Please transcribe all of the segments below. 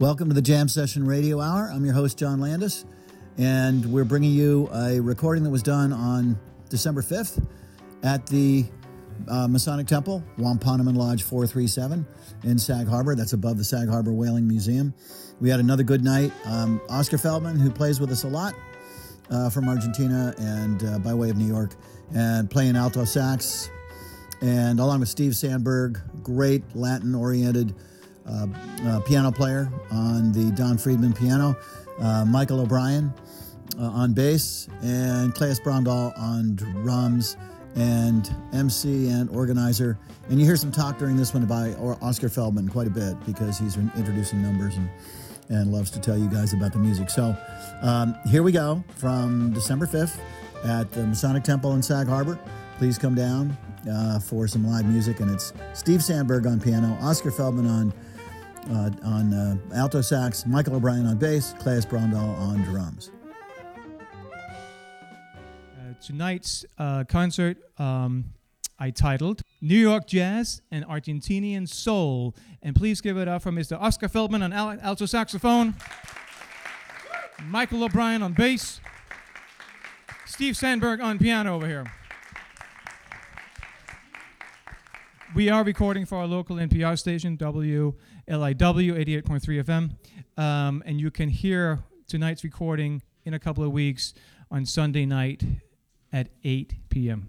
Welcome to the Jam Session Radio Hour. I'm your host, John Landis, and we're bringing you a recording that was done on December 5th at the uh, Masonic Temple, Wamponamon Lodge 437 in Sag Harbor. That's above the Sag Harbor Whaling Museum. We had another good night. Um, Oscar Feldman, who plays with us a lot uh, from Argentina and uh, by way of New York, and playing alto sax, and along with Steve Sandberg, great Latin oriented piano player on the Don Friedman piano, uh, Michael O'Brien uh, on bass, and Claes Brondal on drums, and MC and organizer. And you hear some talk during this one by Oscar Feldman quite a bit because he's introducing numbers and, and loves to tell you guys about the music. So um, here we go from December 5th at the Masonic Temple in Sag Harbor. Please come down uh, for some live music. And it's Steve Sandberg on piano, Oscar Feldman on uh, on uh, alto sax, Michael O'Brien on bass, Claes Brondal on drums. Uh, tonight's uh, concert um, I titled New York Jazz and Argentinian Soul. And please give it up for Mr. Oscar Feldman on al- alto saxophone, Michael O'Brien on bass, Steve Sandberg on piano over here. We are recording for our local NPR station, WLIW 88.3 FM. Um, and you can hear tonight's recording in a couple of weeks on Sunday night at 8 p.m.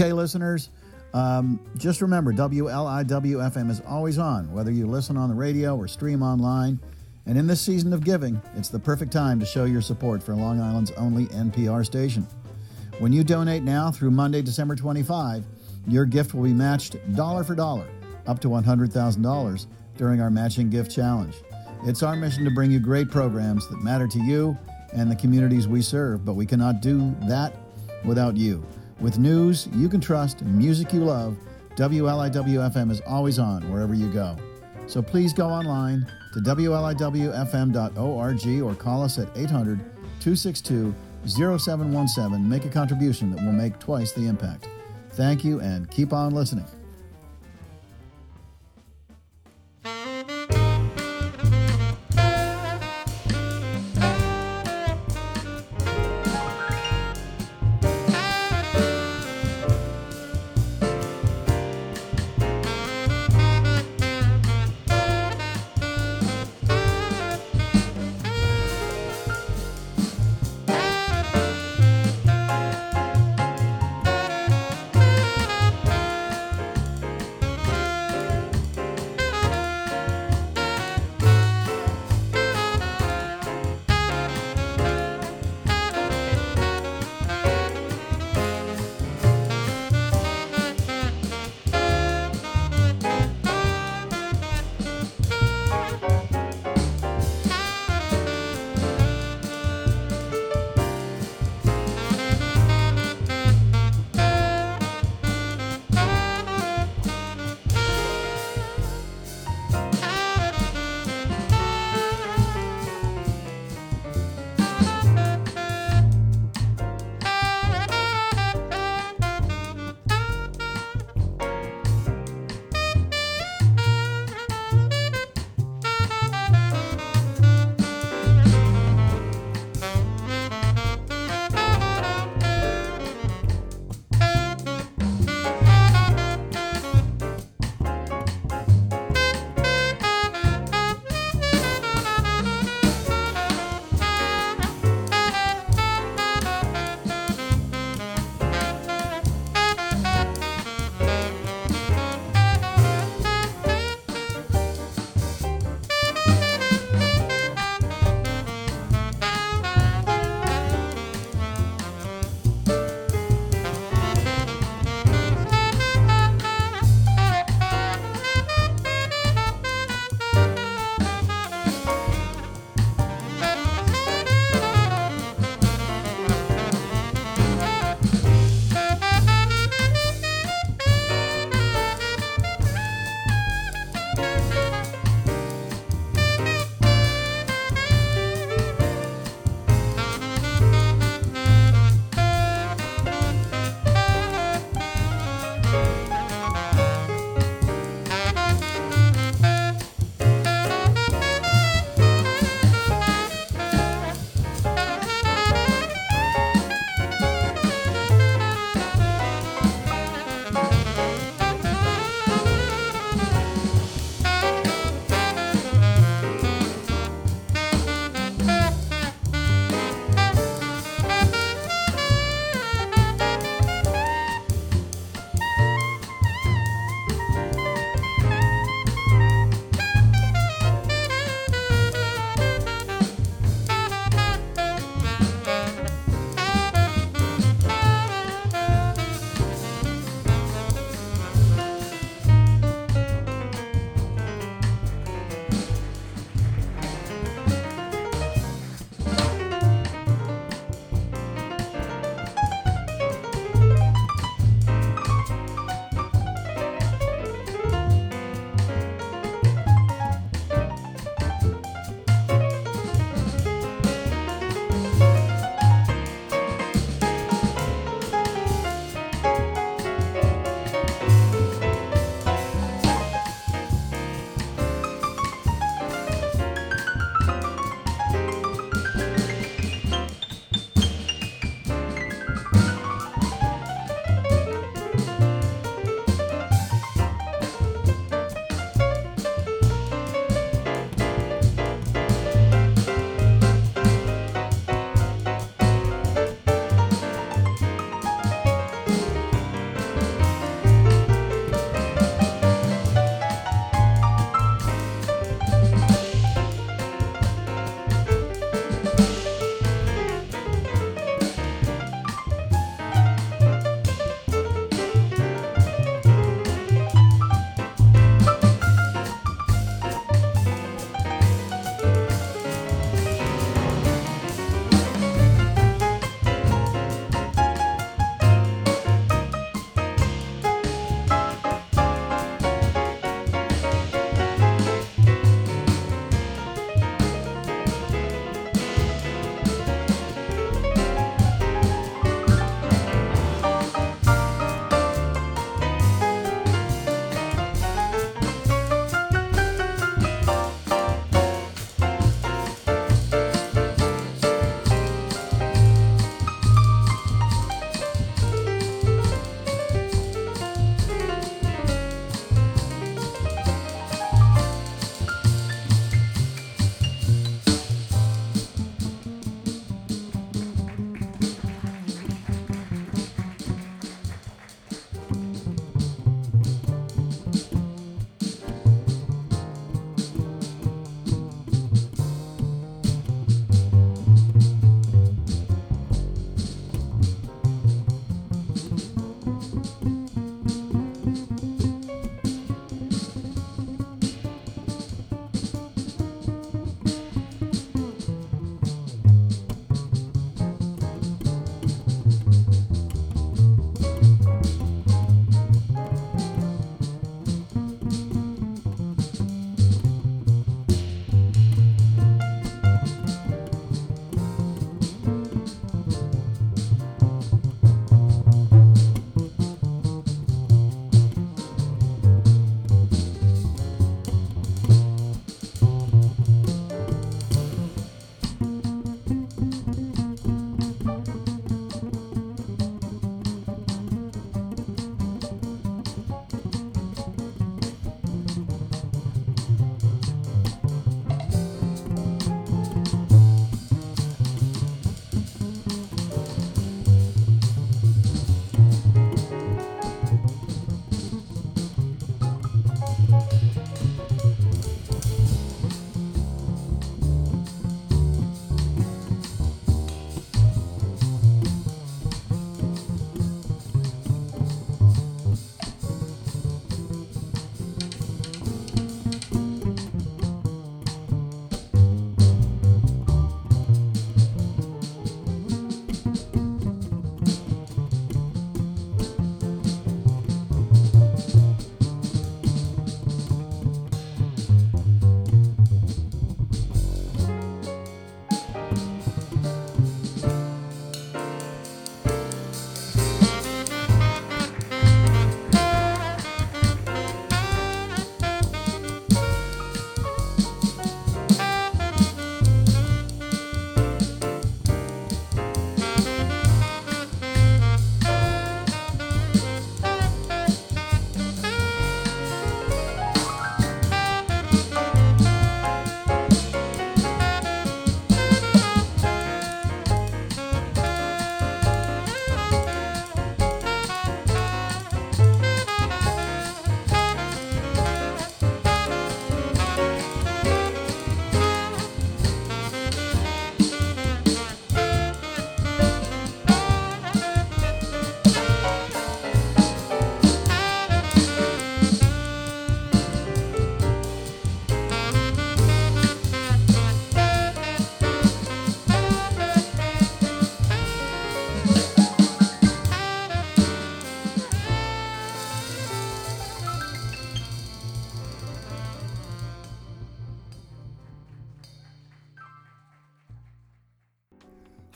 Okay, listeners, um, just remember WLIWFM is always on, whether you listen on the radio or stream online. And in this season of giving, it's the perfect time to show your support for Long Island's only NPR station. When you donate now through Monday, December 25, your gift will be matched dollar for dollar, up to $100,000 during our matching gift challenge. It's our mission to bring you great programs that matter to you and the communities we serve, but we cannot do that without you. With news you can trust music you love, WLIWFM is always on wherever you go. So please go online to WLIWFM.org or call us at 800 262 0717. Make a contribution that will make twice the impact. Thank you and keep on listening.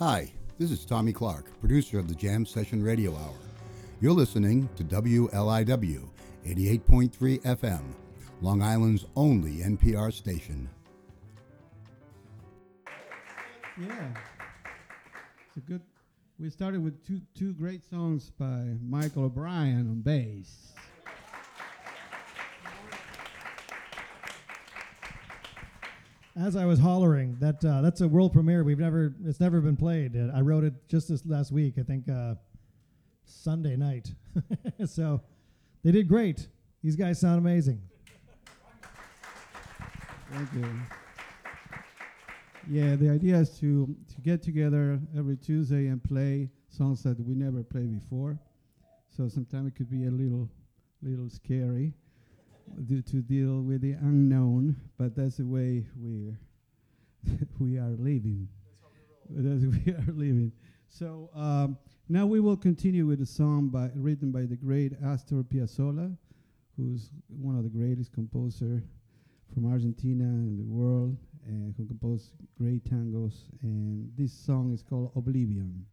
Hi, this is Tommy Clark, producer of the Jam Session Radio Hour. You're listening to WLIW 88.3 FM, Long Island's only NPR station. Yeah. It's a good. We started with two two great songs by Michael O'Brien on bass. As I was hollering, that uh, that's a world premiere. We've never it's never been played. I wrote it just this last week. I think uh, Sunday night. so they did great. These guys sound amazing. Thank you. Yeah, the idea is to to get together every Tuesday and play songs that we never played before. So sometimes it could be a little little scary do, to deal with the unknown, but that's the way we're we are living. That's we are living. So um, now we will continue with a song by written by the great Astor Piazzolla, who's one of the greatest composer from Argentina and the world, who composed great tangos. And this song is called Oblivion.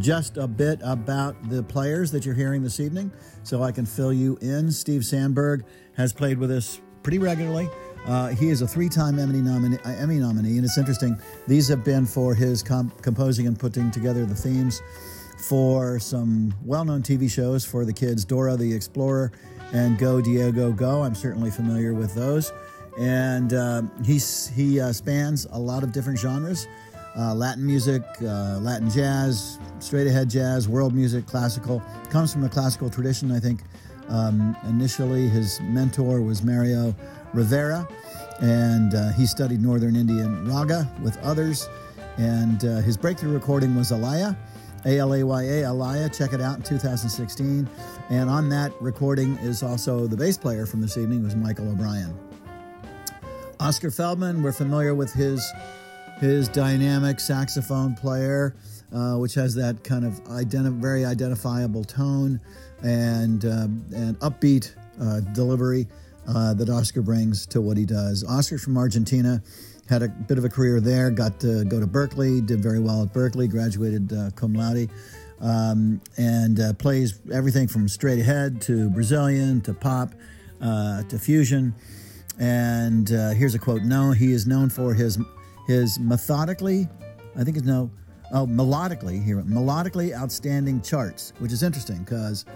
Just a bit about the players that you're hearing this evening so I can fill you in. Steve Sandberg has played with us pretty regularly. Uh, he is a three time Emmy, nomine- uh, Emmy nominee, and it's interesting. These have been for his comp- composing and putting together the themes for some well known TV shows for the kids Dora the Explorer and Go Diego Go. I'm certainly familiar with those. And uh, he uh, spans a lot of different genres uh, Latin music, uh, Latin jazz, straight ahead jazz, world music, classical. Comes from the classical tradition, I think. Um, initially, his mentor was Mario Rivera, and uh, he studied Northern Indian raga with others. And uh, his breakthrough recording was Alaya, A L A Y A, Alaya. Check it out in 2016. And on that recording is also the bass player from this evening was Michael O'Brien. Oscar Feldman, we're familiar with his his dynamic saxophone player, uh, which has that kind of identi- very identifiable tone and uh, and upbeat uh, delivery uh, that Oscar brings to what he does. Oscar's from Argentina had a bit of a career there. Got to go to Berklee, did very well at Berklee, graduated uh, cum laude. Um, and uh, plays everything from straight ahead to Brazilian to pop to fusion. And here's a quote: "No, he is known for his his methodically, I think it's no, oh, melodically here, melodically outstanding charts, which is interesting because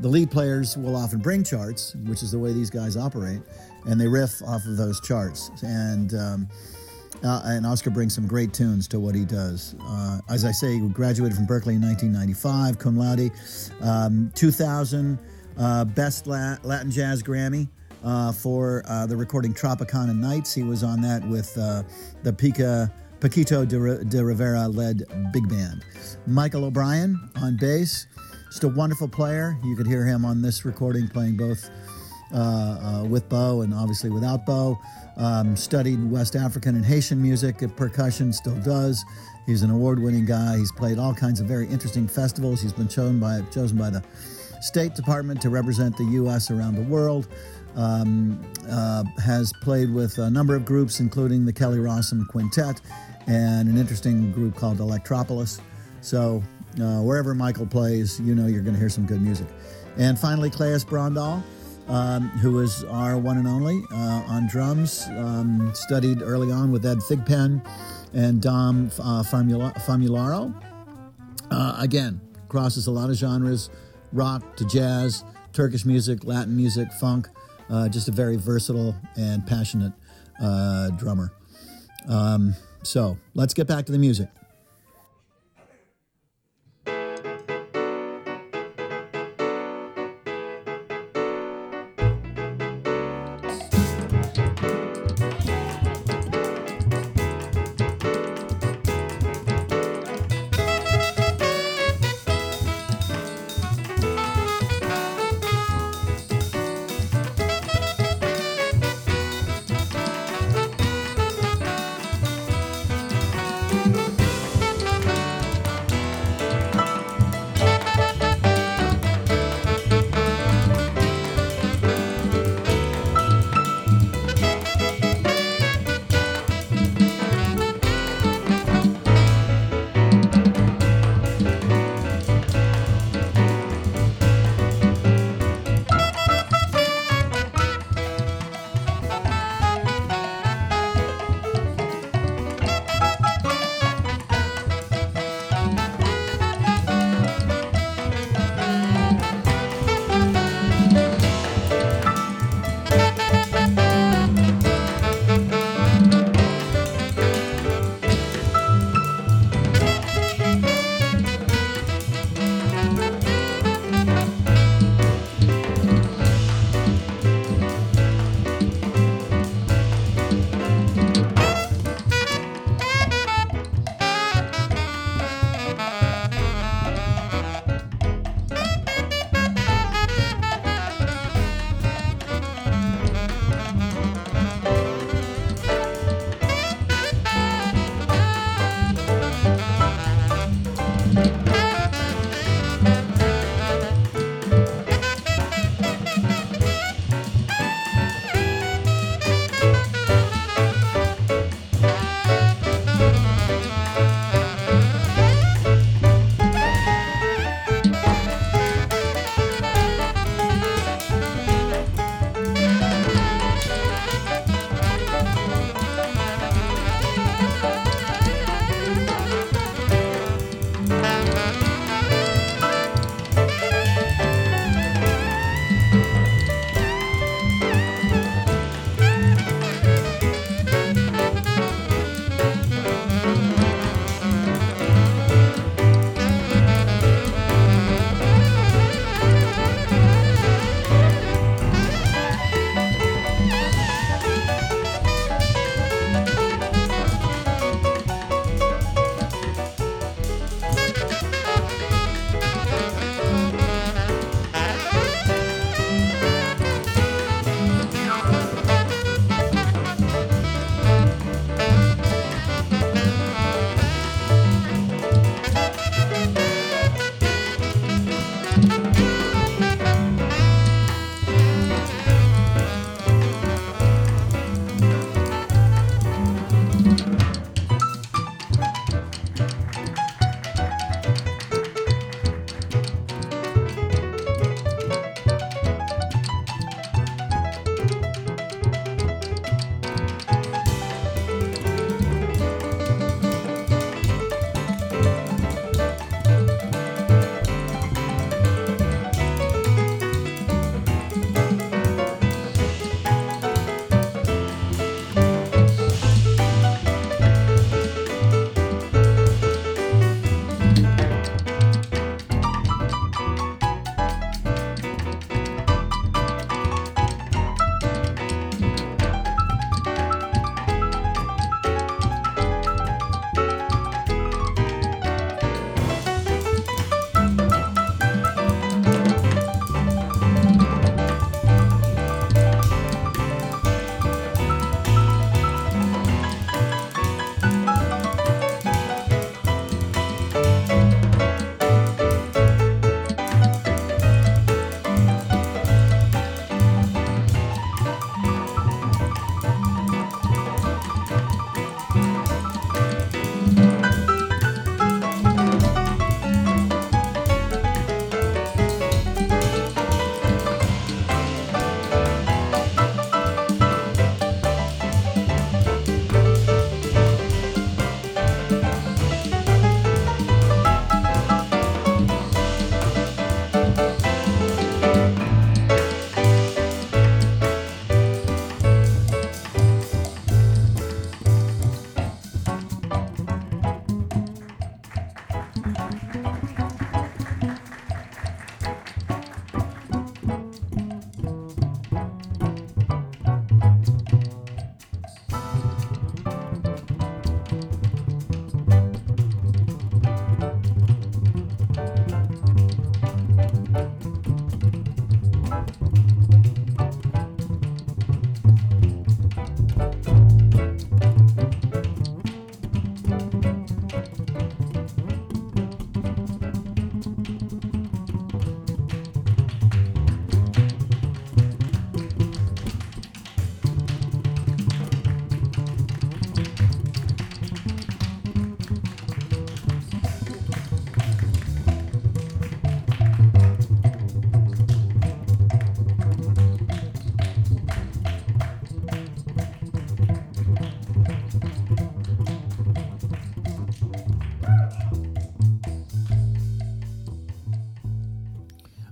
the lead players will often bring charts, which is the way these guys operate, and they riff off of those charts. And um, uh, and Oscar brings some great tunes to what he does. Uh, as I say, he graduated from Berklee in 1995, cum laude. Um, 2000, uh, Best Latin Jazz Grammy uh, for uh, the recording Tropicana Nights. He was on that with uh, the Pica, Paquito de, de Rivera led big band. Michael O'Brien on bass, just a wonderful player. You could hear him on this recording playing both uh, uh, with bow and obviously without bow. Um, studied West African and Haitian music percussion, still does. He's an award-winning guy. He's played all kinds of very interesting festivals. He's been chosen by chosen by the State Department to represent the U.S. around the world um, uh, has played with a number of groups, including the Kelly Rossum Quintet and an interesting group called Electropolis. So, uh, wherever Michael plays, you know you're going to hear some good music. And finally, Claes Brondal, um, who is our one and only uh, on drums, um, studied early on with Ed Thigpen and Dom uh, Famularo. Uh, again, crosses a lot of genres rock to jazz, Turkish music, Latin music, funk. Uh, just a very versatile and passionate uh, drummer. Um, so let's get back to the music.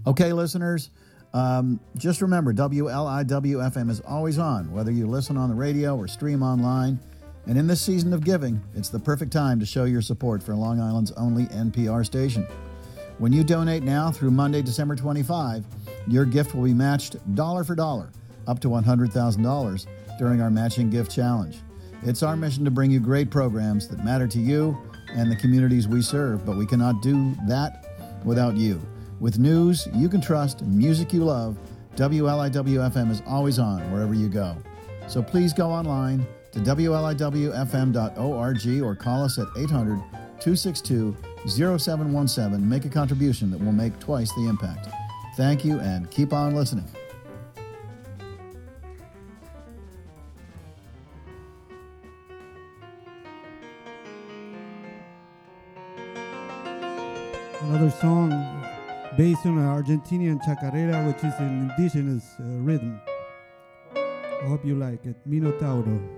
Okay, listeners, um, just remember WLIWFM is always on, whether you listen on the radio or stream online. And in this season of giving, it's the perfect time to show your support for Long Island's only NPR station. When you donate now through Monday, December 25, your gift will be matched dollar for dollar, up to $100,000 during our Matching Gift Challenge. It's our mission to bring you great programs that matter to you and the communities we serve, but we cannot do that without you. With news you can trust music you love, WLIWFM is always on wherever you go. So please go online to WLIWFM.org or call us at 800 262 0717. Make a contribution that will make twice the impact. Thank you and keep on listening. Another song based on an Argentinian chacarera, which is an indigenous uh, rhythm. I hope you like it. Minotauro.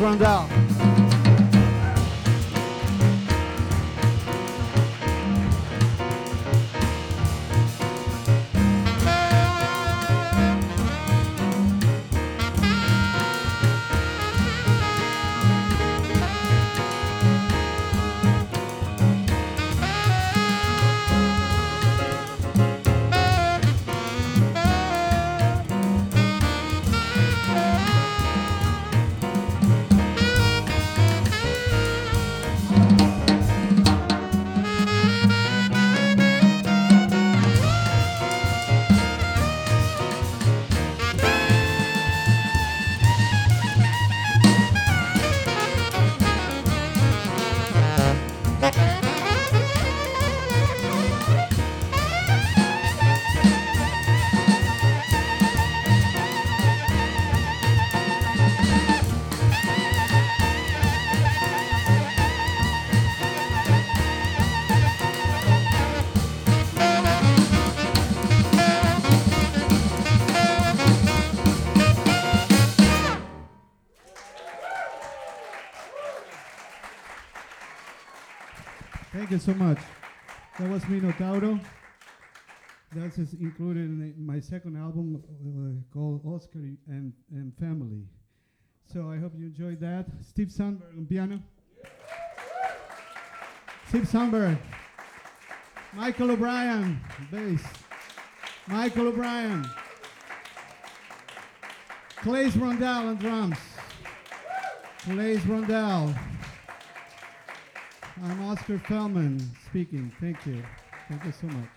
Right, you so much. That was Minotauro. That's included in my second album uh, called Oscar and, and Family. So I hope you enjoyed that. Steve Sandberg on piano. Steve Sandberg. Michael O'Brien, bass. Michael O'Brien. Claes Brondal on drums. Claes Brondal. I'm Oscar Feldman speaking. Thank you. Thank you so much.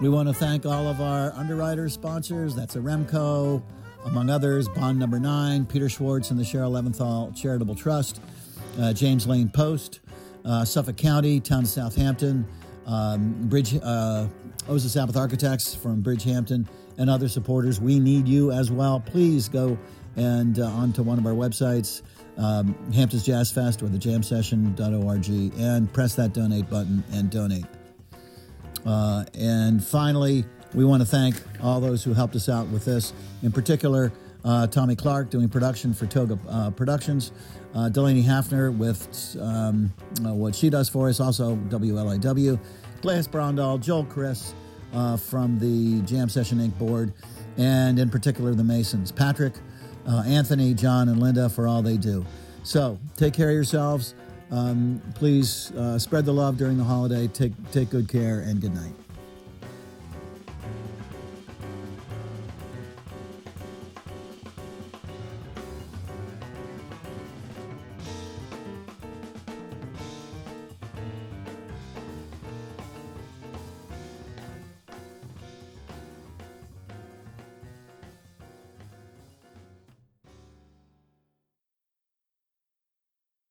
We want to thank all of our underwriters, sponsors. That's Aremco, among others, Bond Number Nine, Peter Schwartz and the Cheryl Leventhal Charitable Trust, uh, James Lane Post, uh, Suffolk County, Town of Southampton, um, Bridge, uh, Oza Sabbeth Architects from Bridgehampton, and other supporters. We need you as well. Please go and uh, onto one of our websites, um, Hamptons Jazz Fest or the thejamsession.org, and press that donate button and donate. Uh, and finally, we want to thank all those who helped us out with this. In particular, uh, Tommy Clark doing production for Toga uh, Productions, uh, Delaney Hafner with um, uh, what she does for us, also WLIW, Claes Brondal, Joel Chris uh, from the Jam Session Inc. board, and in particular the Masons, Patrick, uh, Anthony, John, and Linda for all they do. So take care of yourselves. Um, please uh, spread the love during the holiday. Take take good care and good night.